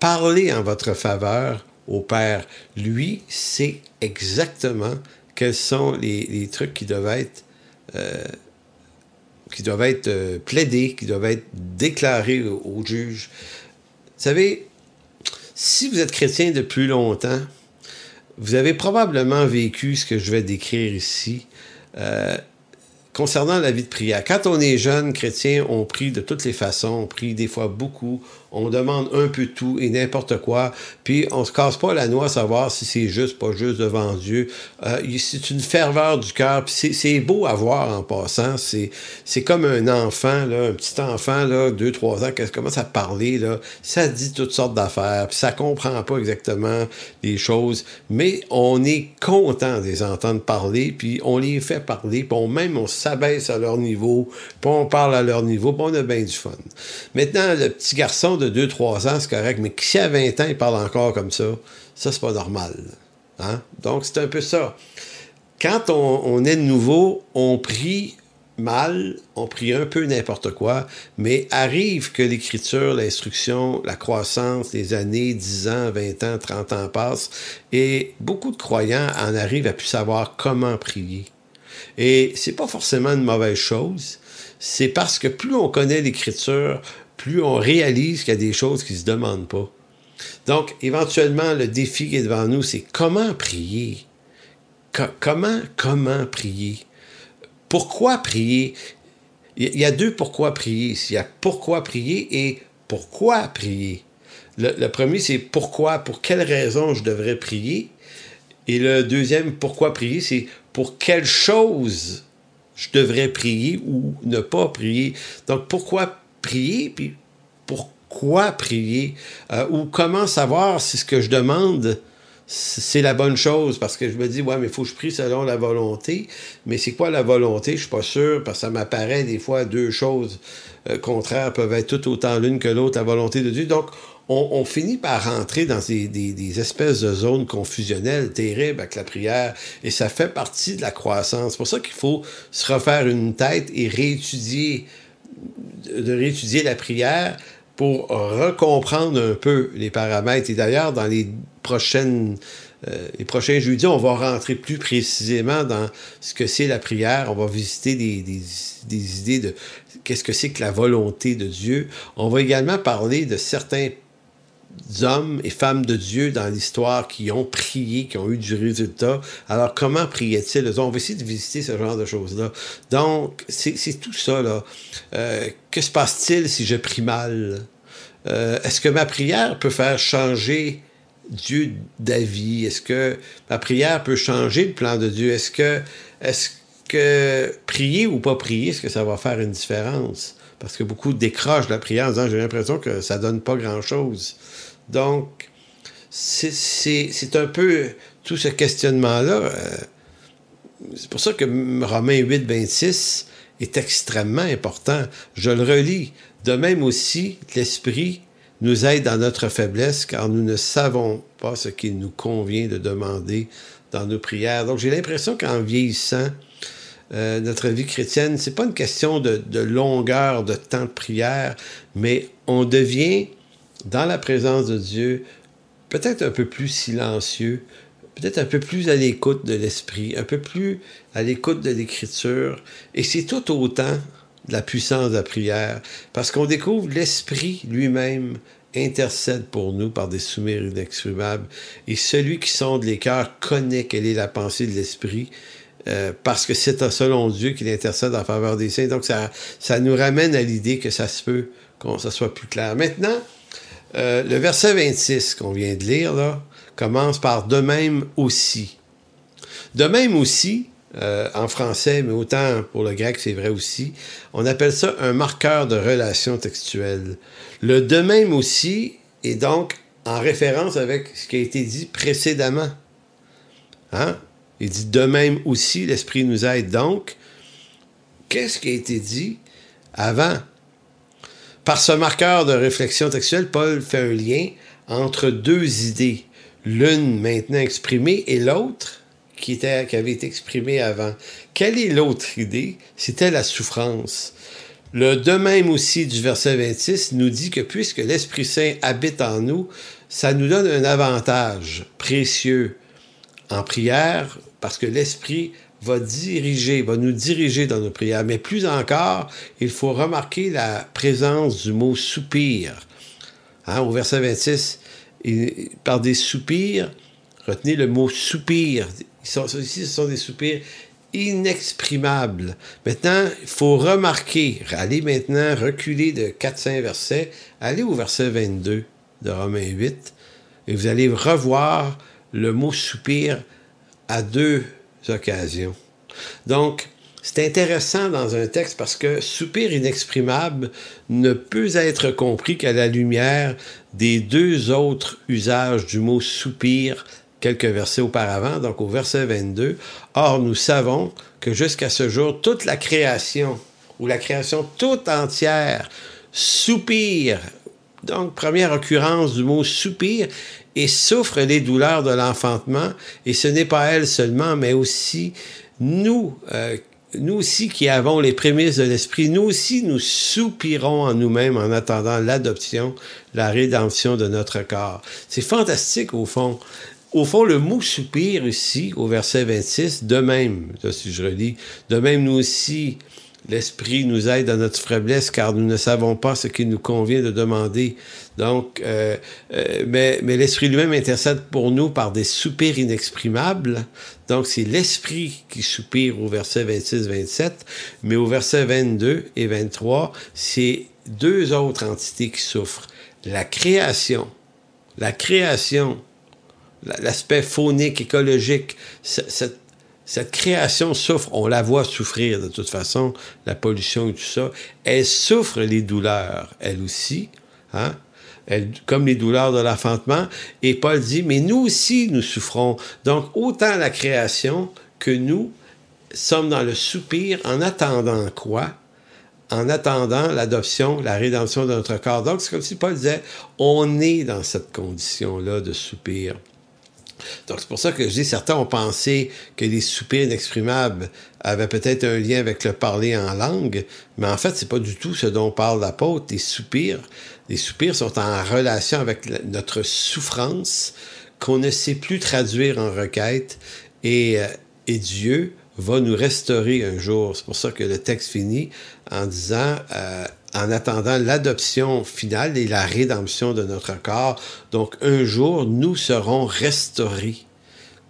parler en votre faveur au Père. Lui sait exactement quels sont les, trucs qui doivent être euh, qui doivent être euh, plaidés, qui doivent être déclarés au, au juge. Vous savez, si vous êtes chrétien depuis longtemps, vous avez probablement vécu ce que je vais décrire ici. Euh, concernant la vie de prière, quand on est jeune chrétien, on prie de toutes les façons, on prie des fois beaucoup, on demande un peu tout et n'importe quoi, puis on se casse pas la noix à savoir si c'est juste, pas juste devant Dieu. C'est une ferveur du cœur, c'est beau à voir en passant. C'est comme un enfant, là, un petit enfant, là, deux, trois ans, qui commence à parler, là, ça dit toutes sortes d'affaires, puis ça comprend pas exactement les choses, mais on est content de les entendre parler, puis on les fait parler, puis même on s'abaisse à leur niveau, puis on parle à leur niveau, puis on a bien du fun. Maintenant, le petit garçon de 2-3 ans, c'est correct, mais si à 20 ans, il parle encore comme ça, ça, c'est pas normal. Hein? Donc, c'est un peu ça. Quand on, est nouveau, on prie mal, on prie un peu n'importe quoi, mais arrive que l'écriture, l'instruction, la croissance, les années, 10 ans, 20 ans, 30 ans passent, et beaucoup de croyants en arrivent à plus savoir comment prier. Et c'est pas forcément une mauvaise chose, c'est parce que plus on connaît l'écriture, plus on réalise qu'il y a des choses qui ne se demandent pas. Donc, éventuellement, le défi qui est devant nous, c'est comment prier? comment, comment prier? Pourquoi prier? Il y a deux pourquoi prier. Il y a pourquoi prier et pourquoi prier. Le, premier, c'est pourquoi, pour quelle raison je devrais prier? Et le deuxième, pourquoi prier, c'est pour quelle chose je devrais prier ou ne pas prier. Donc, pourquoi prier, puis pourquoi prier, euh, ou comment savoir si ce que je demande, c'est la bonne chose, parce que je me dis, ouais, mais il faut que je prie selon la volonté, mais c'est quoi la volonté? Je suis pas sûr, parce que ça m'apparaît des fois deux choses euh, contraires peuvent être tout autant l'une que l'autre, la volonté de Dieu. Donc, on, finit par rentrer dans des, des, espèces de zones confusionnelles terribles avec la prière, et ça fait partie de la croissance. C'est pour ça qu'il faut se refaire une tête et réétudier de réétudier la prière pour recomprendre un peu les paramètres. Et d'ailleurs, dans les prochaines euh, prochains jeudis, on va rentrer plus précisément dans ce que c'est la prière. On va visiter des, des, des idées de qu'est-ce que c'est que la volonté de Dieu. On va également parler de certains hommes et femmes de Dieu dans l'histoire qui ont prié, qui ont eu du résultat. Alors, comment priaient-ils? On va essayer de visiter ce genre de choses-là. Donc, c'est tout ça, là. Euh, que se passe-t-il si je prie mal? Euh, est-ce que ma prière peut faire changer Dieu d'avis? Est-ce que ma prière peut changer le plan de Dieu? Est-ce que, est-ce que prier ou pas prier, est-ce que ça va faire une différence? Parce que beaucoup décrochent la prière en disant j'ai l'impression que ça donne pas grand-chose. Donc, c'est un peu tout ce questionnement-là. Euh, c'est pour ça que Romains 8, 26 est extrêmement important. Je le relis. De même aussi, l'Esprit nous aide dans notre faiblesse, car nous ne savons pas ce qu'il nous convient de demander dans nos prières. Donc j'ai l'impression qu'en vieillissant, euh, notre vie chrétienne, c'est pas une question de, longueur de temps de prière, mais on devient, dans la présence de Dieu, peut-être un peu plus silencieux, peut-être un peu plus à l'écoute de l'Esprit, un peu plus à l'écoute de l'Écriture. Et c'est tout autant de la puissance de la prière, parce qu'on découvre l'Esprit lui-même intercède pour nous par des soumirs inexprimables, et celui qui sonde les cœurs connaît quelle est la pensée de l'Esprit, euh, parce que c'est selon Dieu qu'il intercède en faveur des saints. Donc ça, ça nous ramène à l'idée que ça se peut qu'on ça soit plus clair. Maintenant, euh, le verset 26 qu'on vient de lire, là, commence par de même aussi. De même aussi, euh, en français, mais autant pour le grec, c'est vrai aussi, on appelle ça un marqueur de relation textuelle. Le de même aussi est donc en référence avec ce qui a été dit précédemment. Hein? Il dit de même aussi, l'Esprit nous aide. Donc, qu'est-ce qui a été dit avant? Par ce marqueur de réflexion textuelle, Paul fait un lien entre deux idées, l'une maintenant exprimée et l'autre qui, était, avait été exprimée avant. Quelle est l'autre idée? C'était la souffrance. Le de même aussi du verset 26 nous dit que puisque l'Esprit Saint habite en nous, ça nous donne un avantage précieux en prière parce que l'Esprit va diriger, va nous diriger dans nos prières. Mais plus encore, il faut remarquer la présence du mot soupir. Hein, au verset 26, par des soupirs, retenez le mot soupir. Ici, ce sont des soupirs inexprimables. Maintenant, il faut remarquer, allez maintenant reculer de 4-5 versets, allez au verset 22 de Romains 8, et vous allez revoir le mot soupir à deux occasions. Donc, c'est intéressant dans un texte parce que soupir inexprimable ne peut être compris qu'à la lumière des deux autres usages du mot soupir quelques versets auparavant, donc au verset 22. Or, nous savons que jusqu'à ce jour, toute la création, ou la création toute entière, soupire. Donc, première occurrence du mot soupir, et souffre les douleurs de l'enfantement, et ce n'est pas elle seulement, mais aussi nous, euh, nous aussi qui avons les prémices de l'Esprit, nous aussi nous soupirons en nous-mêmes en attendant l'adoption, la rédemption de notre corps. C'est fantastique au fond. Au fond, le mot soupir ici, au verset 26, de même, si je relis, de même nous aussi, l'Esprit nous aide dans notre faiblesse car nous ne savons pas ce qu'il nous convient de demander. Donc, euh, euh, mais, l'Esprit lui-même intercède pour nous par des soupirs inexprimables. Donc, c'est l'Esprit qui soupire au verset 26-27, mais au verset 22 et 23, c'est deux autres entités qui souffrent. La création, la création l'aspect faunique, écologique, cette, cette création souffre, on la voit souffrir de toute façon, la pollution et tout ça. Elle souffre les douleurs, elle aussi, hein? Elle, comme les douleurs de l'enfantement. Et Paul dit, mais nous aussi, nous souffrons. Donc, autant la création que nous sommes dans le soupir en attendant quoi? En attendant l'adoption, la rédemption de notre corps. Donc, c'est comme si Paul disait, on est dans cette condition-là de soupir. Donc, c'est pour ça que je dis, certains ont pensé que les soupirs inexprimables avaient peut-être un lien avec le parler en langue, mais en fait, c'est pas du tout ce dont parle l'apôtre. Les soupirs, les soupirs sont en relation avec notre souffrance qu'on ne sait plus traduire en requête et, euh, et Dieu va nous restaurer un jour. C'est pour ça que le texte finit en disant euh, en attendant l'adoption finale et la rédemption de notre corps. Donc un jour, nous serons restaurés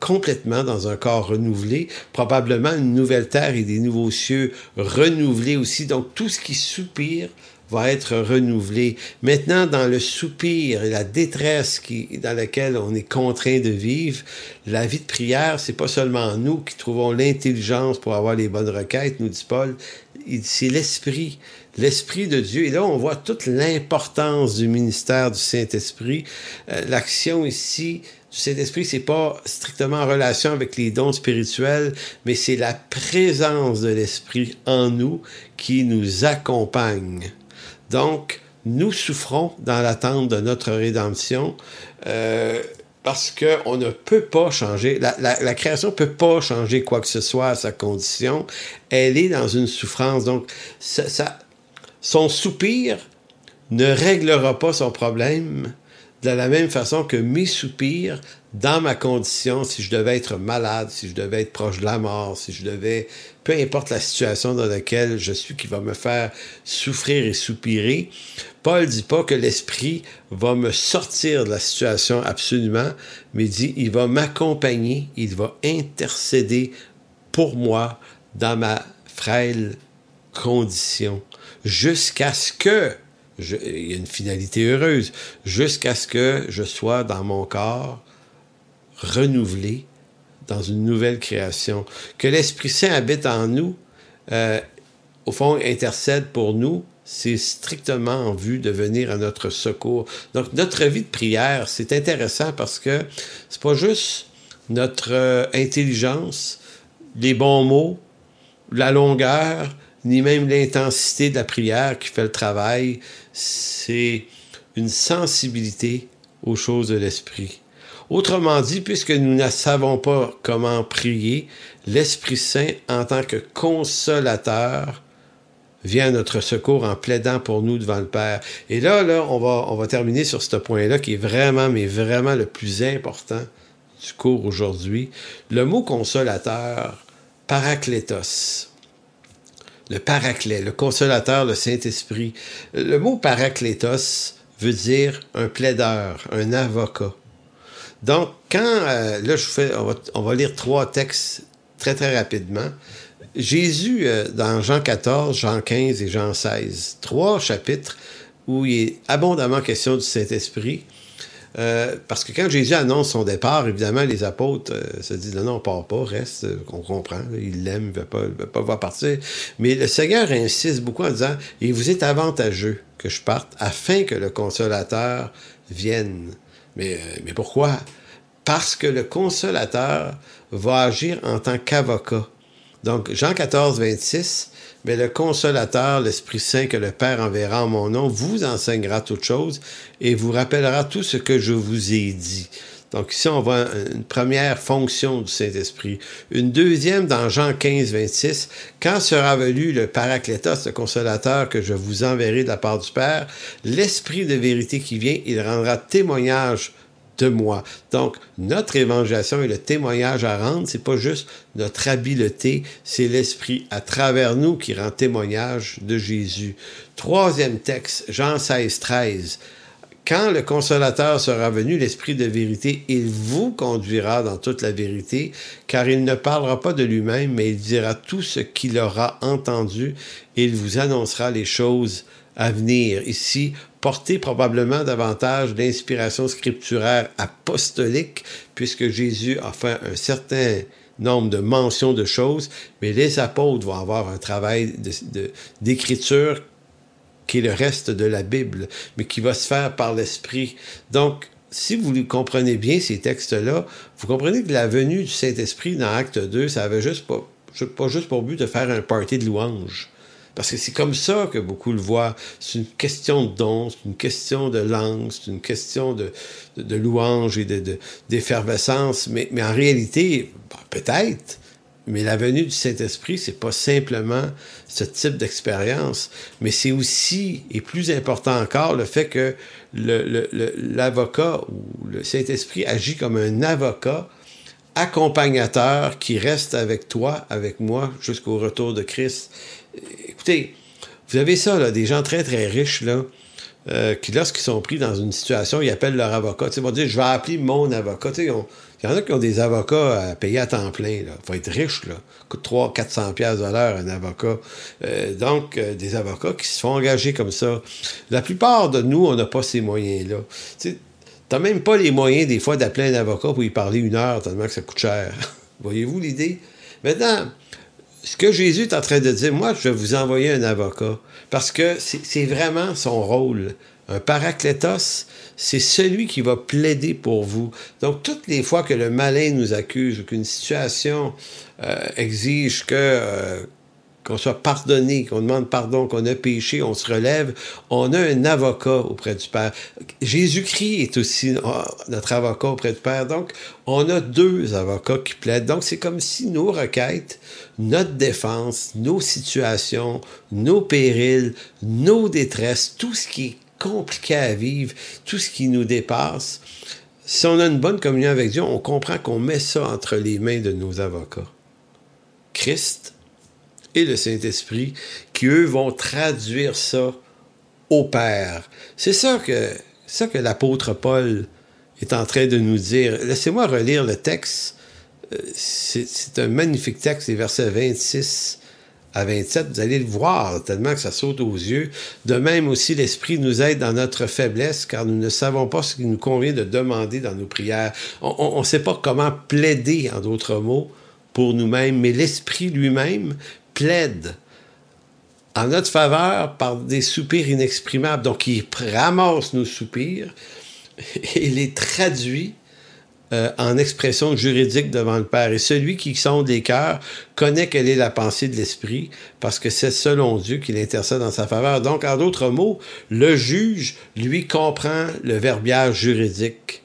complètement dans un corps renouvelé, probablement une nouvelle terre et des nouveaux cieux renouvelés aussi. Donc tout ce qui soupire va être renouvelé. Maintenant, dans le soupir et la détresse dans laquelle on est contraint de vivre, la vie de prière, c'est pas seulement nous qui trouvons l'intelligence pour avoir les bonnes requêtes, nous dit Paul, c'est l'Esprit, l'Esprit de Dieu. Et là, on voit toute l'importance du ministère du Saint-Esprit, euh, l'action ici du Saint-Esprit, c'est pas strictement en relation avec les dons spirituels, mais c'est la présence de l'Esprit en nous qui nous accompagne. Donc, nous souffrons dans l'attente de notre rédemption. Euh, parce qu'on ne peut pas changer, la, création ne peut pas changer quoi que ce soit à sa condition. Elle est dans une souffrance. Donc, son soupir ne réglera pas son problème de la même façon que mes soupirs, dans ma condition, si je devais être malade, si je devais être proche de la mort, si je devais, peu importe la situation dans laquelle je suis qui va me faire souffrir et soupirer, Paul dit pas que l'Esprit va me sortir de la situation absolument, mais dit il va m'accompagner, il va intercéder pour moi dans ma frêle condition, jusqu'à ce que il y a une finalité heureuse, jusqu'à ce que je sois dans mon corps renouvelé dans une nouvelle création. Que l'Esprit Saint habite en nous, euh, au fond, intercède pour nous, c'est strictement en vue de venir à notre secours. Donc, notre vie de prière, c'est intéressant parce que c'est pas juste notre euh, intelligence, les bons mots, la longueur, ni même l'intensité de la prière qui fait le travail, c'est une sensibilité aux choses de l'esprit. Autrement dit, puisque nous ne savons pas comment prier, l'Esprit Saint, en tant que consolateur, vient à notre secours en plaidant pour nous devant le Père. Et là, là, on va, on va terminer sur ce point-là qui est vraiment, mais vraiment le plus important du cours aujourd'hui. Le mot consolateur, paraclétos le paraclet, le consolateur, le Saint-Esprit. Le mot paraclétos veut dire un plaideur, un avocat. Donc, quand, euh, là, je fais, on va, lire trois textes très, très rapidement. Jésus, euh, dans Jean 14, Jean 15 et Jean 16, trois chapitres où il est abondamment question du Saint-Esprit. Euh, parce que quand Jésus annonce son départ, évidemment, les apôtres euh, se disent non, non, on part pas, reste, euh, on comprend, il l'aime, il ne veut pas, pas voir partir. Mais le Seigneur insiste beaucoup en disant Il vous est avantageux que je parte afin que le consolateur vienne. Mais, mais pourquoi? Parce que le consolateur va agir en tant qu'avocat. Donc, Jean 14, 26, mais le consolateur, l'Esprit Saint que le Père enverra en mon nom, vous enseignera toutes choses et vous rappellera tout ce que je vous ai dit. Donc ici, on voit une première fonction du Saint-Esprit. Une deuxième dans Jean 15, 26. Quand sera venu le Paraclétos, le consolateur que je vous enverrai de la part du Père, l'Esprit de vérité qui vient, il rendra témoignage de moi. Donc, notre évangélisation et le témoignage à rendre, c'est pas juste notre habileté, c'est l'Esprit à travers nous qui rend témoignage de Jésus. Troisième texte, Jean 16, 13. Quand le consolateur sera venu, l'Esprit de vérité, il vous conduira dans toute la vérité, car il ne parlera pas de lui-même, mais il dira tout ce qu'il aura entendu, et il vous annoncera les choses à venir. Ici, porter probablement davantage d'inspiration scripturaire apostolique, puisque Jésus a fait un certain nombre de mentions de choses, mais les apôtres vont avoir un travail d'écriture qui est le reste de la Bible, mais qui va se faire par l'Esprit. Donc, si vous comprenez bien ces textes-là, vous comprenez que la venue du Saint-Esprit dans Acte 2, ça avait juste pas, pas juste pour but de faire un party de louanges. Parce que c'est comme ça que beaucoup le voient. C'est une question de don, c'est une question de langue, c'est une question de, de, louange et d'effervescence. De, mais, mais en réalité, peut-être, mais la venue du Saint-Esprit, c'est pas simplement ce type d'expérience, mais c'est aussi, et plus important encore, le fait que l'avocat ou le Saint-Esprit agit comme un avocat accompagnateur qui reste avec toi, avec moi, jusqu'au retour de Christ écoutez, vous avez ça, là, des gens très, très riches, là, euh, qui, lorsqu'ils sont pris dans une situation, ils appellent leur avocat. Ils vont dire, je vais appeler mon avocat. Il y en a qui ont des avocats à payer à temps plein. Il faut être riche. Là. coûte 300 400 pièces de l'heure un avocat. Euh, donc, euh, des avocats qui se font engager comme ça. La plupart de nous, on n'a pas ces moyens-là. Tu n'as même pas les moyens, des fois, d'appeler un avocat pour y parler une heure, tellement que ça coûte cher. Voyez-vous l'idée? Maintenant, ce que Jésus est en train de dire, moi, je vais vous envoyer un avocat, parce que c'est vraiment son rôle Un paraclétos, c'est celui qui va plaider pour vous. Donc, toutes les fois que le malin nous accuse ou qu'une situation euh, exige que euh, qu'on soit pardonné, qu'on demande pardon, qu'on a péché, on se relève, on a un avocat auprès du Père. Jésus-Christ est aussi oh, notre avocat auprès du Père. Donc, on a deux avocats qui plaident. Donc, c'est comme si nos requêtes, notre défense, nos situations, nos périls, nos détresses, tout ce qui est compliqué à vivre, tout ce qui nous dépasse, si on a une bonne communion avec Dieu, on comprend qu'on met ça entre les mains de nos avocats. Christ et le Saint-Esprit, qui eux vont traduire ça au Père. C'est ça que, que l'apôtre Paul est en train de nous dire. Laissez-moi relire le texte. Euh, c'est un magnifique texte, les versets 26 à 27, vous allez le voir tellement que ça saute aux yeux. De même aussi, l'Esprit nous aide dans notre faiblesse, car nous ne savons pas ce qu'il nous convient de demander dans nos prières. On ne sait pas comment plaider, en d'autres mots, pour nous-mêmes, mais l'Esprit lui-même plaide en notre faveur par des soupirs inexprimables. Donc, il ramasse nos soupirs et les traduit euh, en expression juridique devant le Père. Et celui qui sonde les cœurs connaît quelle est la pensée de l'Esprit, parce que c'est selon Dieu qu'il intercède en sa faveur. Donc, en d'autres mots, le juge, lui, comprend le verbiage juridique.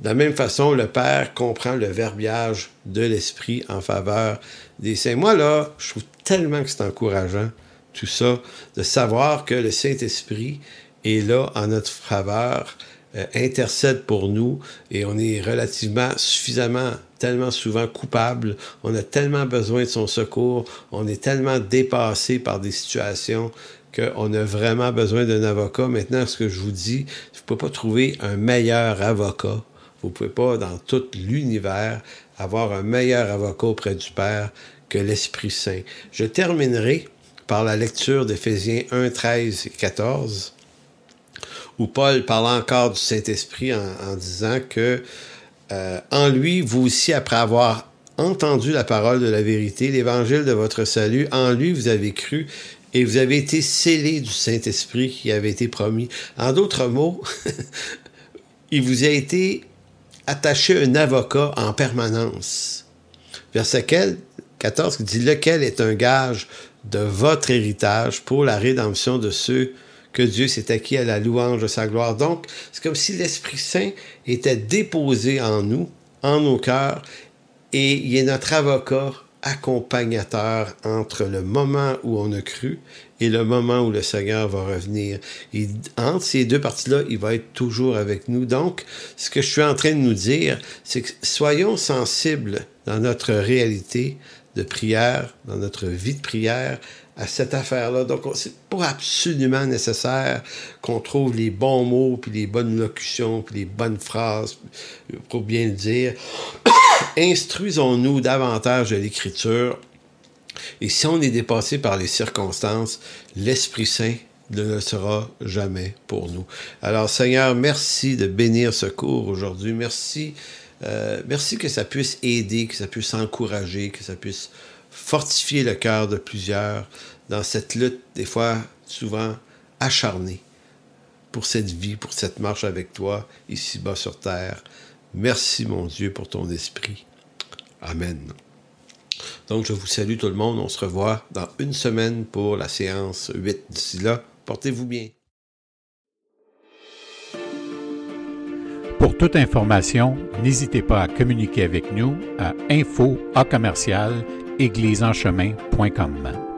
De la même façon, le Père comprend le verbiage de l'Esprit en faveur des saints. Moi, là, je trouve tellement que c'est encourageant, tout ça, de savoir que le Saint-Esprit est là en notre faveur euh, intercède pour nous et on est relativement suffisamment tellement souvent coupable, on a tellement besoin de son secours, on est tellement dépassé par des situations qu'on a vraiment besoin d'un avocat. Maintenant, ce que je vous dis, vous ne pouvez pas trouver un meilleur avocat. Vous ne pouvez pas, dans tout l'univers, avoir un meilleur avocat auprès du Père que l'Esprit Saint. Je terminerai par la lecture d'Éphésiens 1, 13 et 14 où Paul parle encore du Saint-Esprit en, disant que euh, en lui, vous aussi, après avoir entendu la parole de la vérité, l'évangile de votre salut, en lui, vous avez cru et vous avez été scellés du Saint-Esprit qui avait été promis. En d'autres mots, il vous a été attaché un avocat en permanence. Verset 14 qui dit lequel est un gage de votre héritage pour la rédemption de ceux que Dieu s'est acquis à la louange de sa gloire? Donc, c'est comme si l'Esprit Saint était déposé en nous, en nos cœurs, et il est notre avocat accompagnateur entre le moment où on a cru et le moment où le Seigneur va revenir. Et entre ces deux parties-là, il va être toujours avec nous. Donc, ce que je suis en train de nous dire, c'est que soyons sensibles dans notre réalité de prière, dans notre vie de prière, à cette affaire-là. Donc, c'est pas absolument nécessaire qu'on trouve les bons mots, puis les bonnes locutions, puis les bonnes phrases, pour bien le dire. Instruisons-nous davantage de l'Écriture. Et si on est dépassé par les circonstances, l'Esprit Saint ne le sera jamais pour nous. Alors, Seigneur, merci de bénir ce cours aujourd'hui. Merci, euh, merci que ça puisse aider, que ça puisse encourager, que ça puisse fortifier le cœur de plusieurs dans cette lutte, des fois souvent acharnée, pour cette vie, pour cette marche avec toi, ici-bas sur terre. Merci, mon Dieu, pour ton esprit. Amen. Donc, je vous salue tout le monde. On se revoit dans une semaine pour la séance 8. D'ici là, portez-vous bien. Pour toute information, n'hésitez pas à communiquer avec nous à info égliseenchemin.com.